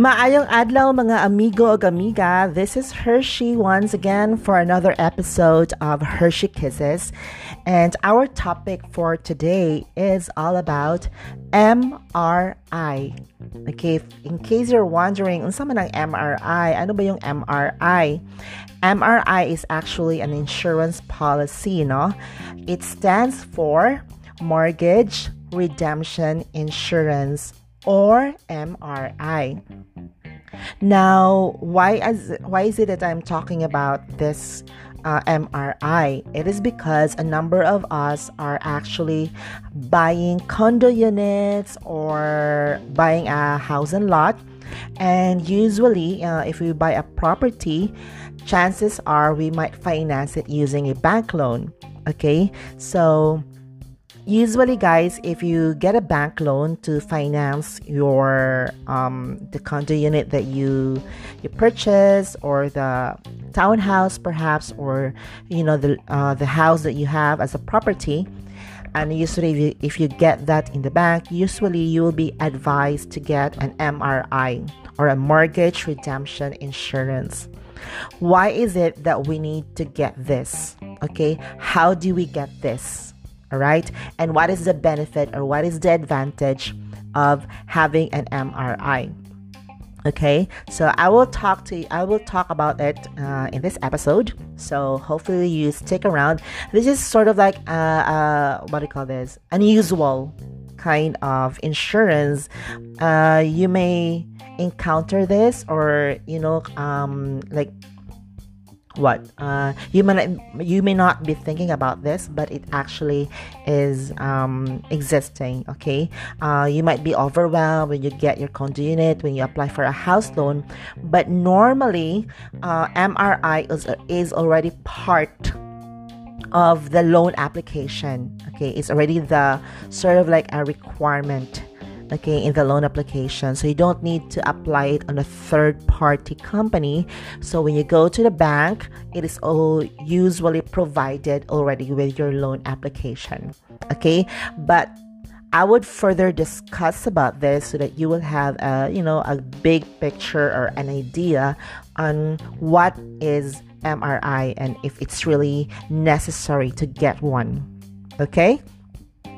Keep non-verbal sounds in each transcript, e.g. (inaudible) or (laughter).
Maayong adlaw mga amigo o amiga. This is Hershey once again for another episode of Hershey Kisses. And our topic for today is all about MRI. Okay, in case you're wondering, unsa man ang MRI? Ano ba yung MRI? MRI is actually an insurance policy, no? It stands for Mortgage Redemption Insurance or MRI. Now, why is why is it that I'm talking about this uh, MRI? It is because a number of us are actually buying condo units or buying a house and lot, and usually, uh, if we buy a property, chances are we might finance it using a bank loan. Okay, so usually guys if you get a bank loan to finance your um, the condo unit that you you purchase or the townhouse perhaps or you know the uh, the house that you have as a property and usually if you, if you get that in the bank usually you will be advised to get an mri or a mortgage redemption insurance. Why is it that we need to get this? Okay how do we get this all right? And what is the benefit or what is the advantage of having an mri okay? So i will talk to you i will talk about it uh, in this episode. So hopefully you stick around. This is sort of like uh, uh, what do you call this? Unusual kind of insurance. Uh, you may encounter this or you know um, like what uh, you may not, you may not be thinking about this but it actually is um, existing okay? Uh, you might be overwhelmed when you get your condo unit when you apply for a house loan but normally uh, mri is, is already part of the loan application okay? It's already the sort of like a requirement okay in the loan application so you don't need to apply it on a third party company so when you go to the bank it is all usually provided already with your loan application okay but I would further discuss about this so that you will have a you know a big picture or an idea on what is MRI and if it's really necessary to get one. Okay?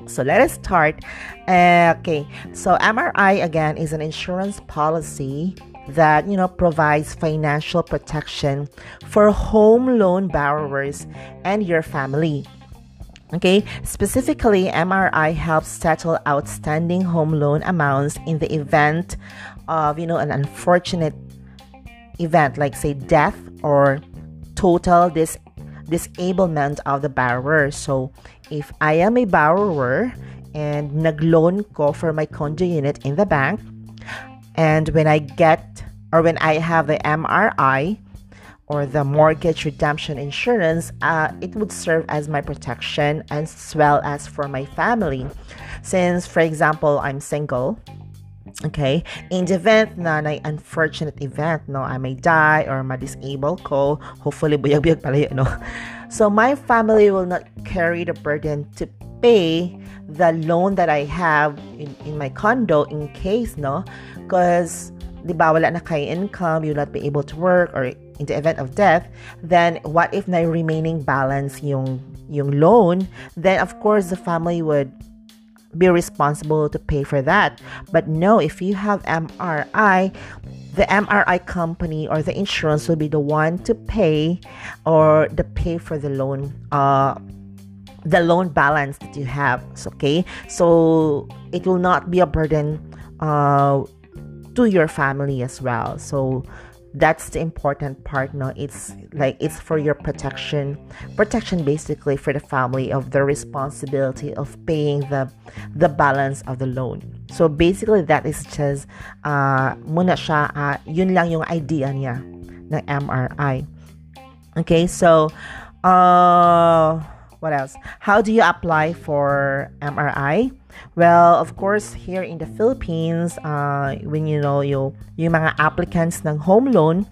So let us start. Uh, okay, so MRI again is an insurance policy that you know provides financial protection for home loan borrowers and your family. Okay, specifically, MRI helps settle outstanding home loan amounts in the event of you know an unfortunate event like say death or total dis- disablement of the borrower. So if I am a borrower and nagloan ko for my condo unit in the bank, and when I get or when I have the MRI or the mortgage redemption insurance, uh, it would serve as my protection as well as for my family. Since, for example, I'm single, Okay? In the event na na unfortunate event, no, I may die or ma-disable ko, hopefully buyag-buyag pala yun, no? So my family will not carry the burden to pay the loan that I have in, in my condo in case, no? Because, di ba, wala na kayo income, you'll not be able to work or in the event of death, then what if na remaining balance yung yung loan, then of course the family would be responsible to pay for that. But no, if you have MRI, the MRI company or the insurance will be the one to pay or the pay for the loan uh the loan balance that you have okay so it will not be a burden uh to your family as well so that's the important part no? It's like it's for your protection. Protection basically for the family of the responsibility of paying the the balance of the loan. So basically that is just uh muna siya uh, yun lang yung idea niya ng MRI okay so uh what else? How do you apply for MRI? Well, of course, here in the Philippines, uh, when you know you yung mga applicants ng home loan,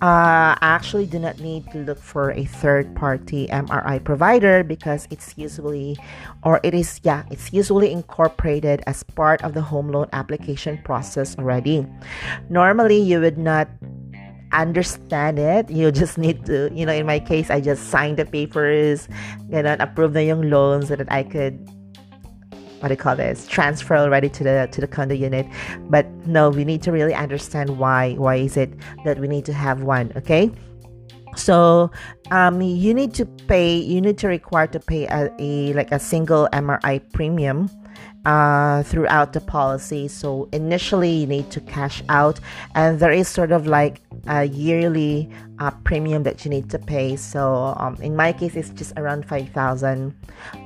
uh, actually do not need to look for a third-party MRI provider because it's usually, or it is, yeah, it's usually incorporated as part of the home loan application process already. Normally, you would not understand it. You just need to, you know, in my case, I just signed the papers, ganun, approve na yung loan so that I could what do you call this transfer already to the to the condo unit. But no we need to really understand why why is it that we need to have one okay? So um, you need to pay you need to require to pay a, a like a single mri premium uh, throughout the policy. So initially, you need to cash out, and there is sort of like a yearly uh, premium that you need to pay. So um, in my case, it's just around five thousand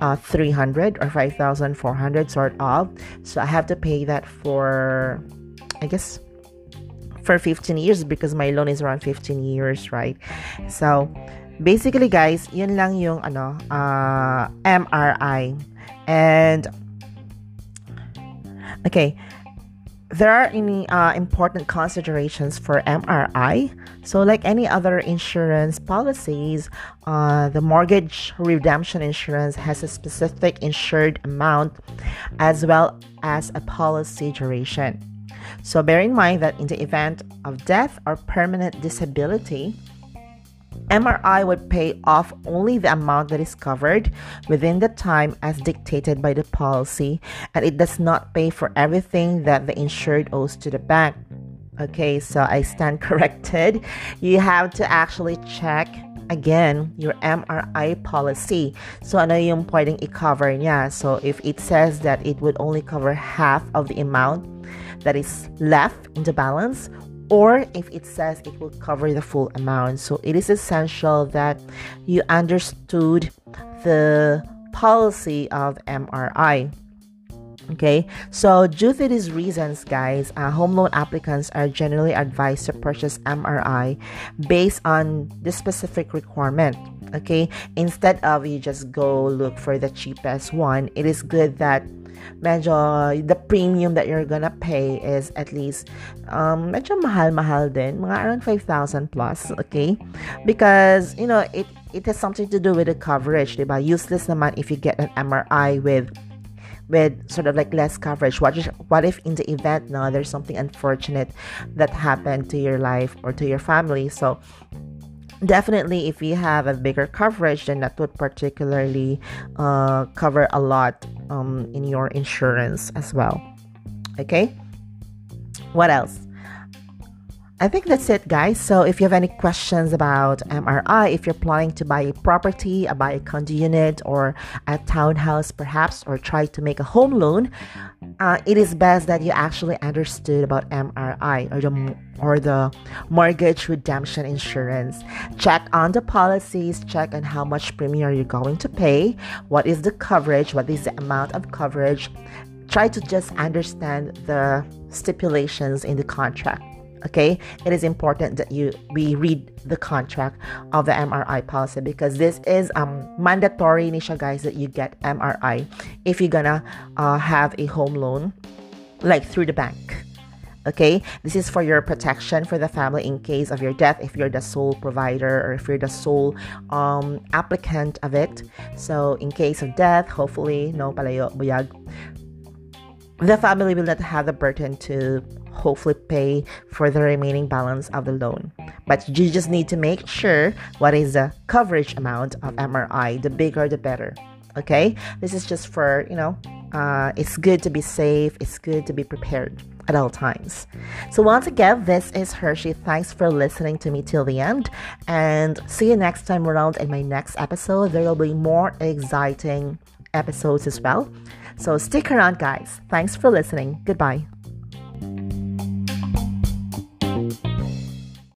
uh, three hundred or five thousand four hundred sort of. So I have to pay that for, I guess. For 15 years because my loan is around 15 years, right? So, basically guys, yun lang yung ano, uh, MRI. And Okay, there are any uh, important considerations for MRI. So, like any other insurance policies, uh, the mortgage redemption insurance has a specific insured amount as well as a policy duration. So, bear in mind that in the event of death or permanent disability, MRI would pay off only the amount that is covered within the time as dictated by the policy, and it does not pay for everything that the insured owes to the bank. Okay, so I stand (laughs) corrected. You have to actually check again your MRI policy. So ano yung pwedeng i-cover niya? So if it says that it would only cover half of the amount that is left in the balance, or if it says it will cover the full amount. So it is essential that you understood the policy of MRI. Okay, so due to these reasons, guys, uh, home loan applicants are generally advised to purchase MRI based on the specific requirement. Okay, instead of you just go look for the cheapest one, it is good that medyo the premium that you're gonna pay is at least um, medyo mahal-mahal din, mga around 5,000 plus, okay? Because, you know, it it has something to do with the coverage, diba? Useless naman if you get an MRI with with sort of like less coverage. What if, what if in the event now there's something unfortunate that happened to your life or to your family? So definitely if you have a bigger coverage then that would particularly uh, cover a lot um, in your insurance as well. Okay? What else? I think that's it, guys. So, if you have any questions about MRI, if you're planning to buy a property, uh, buy a condo unit, or a townhouse, perhaps, or try to make a home loan, uh, it is best that you actually understood about MRI or the or the mortgage redemption insurance. Check on the policies. Check on how much premium you're going to pay. What is the coverage? What is the amount of coverage? Try to just understand the stipulations in the contract okay it is important that you we read the contract of the mri policy because this is um mandatory nisha guys that you get mri if you're gonna uh, have a home loan like through the bank okay this is for your protection for the family in case of your death if you're the sole provider or if you're the sole um, applicant of it so in case of death hopefully no palayo buyag the family will not have the burden to hopefully pay for the remaining balance of the loan. But you just need to make sure what is the coverage amount of MRI. The bigger, the better. Okay, this is just for you know, uh, it's good to be safe. It's good to be prepared at all times. So once again, this is Hershey. Thanks for listening to me till the end, and see you next time around in my next episode. There will be more exciting episodes as well. So stick around, guys. Thanks for listening. Goodbye.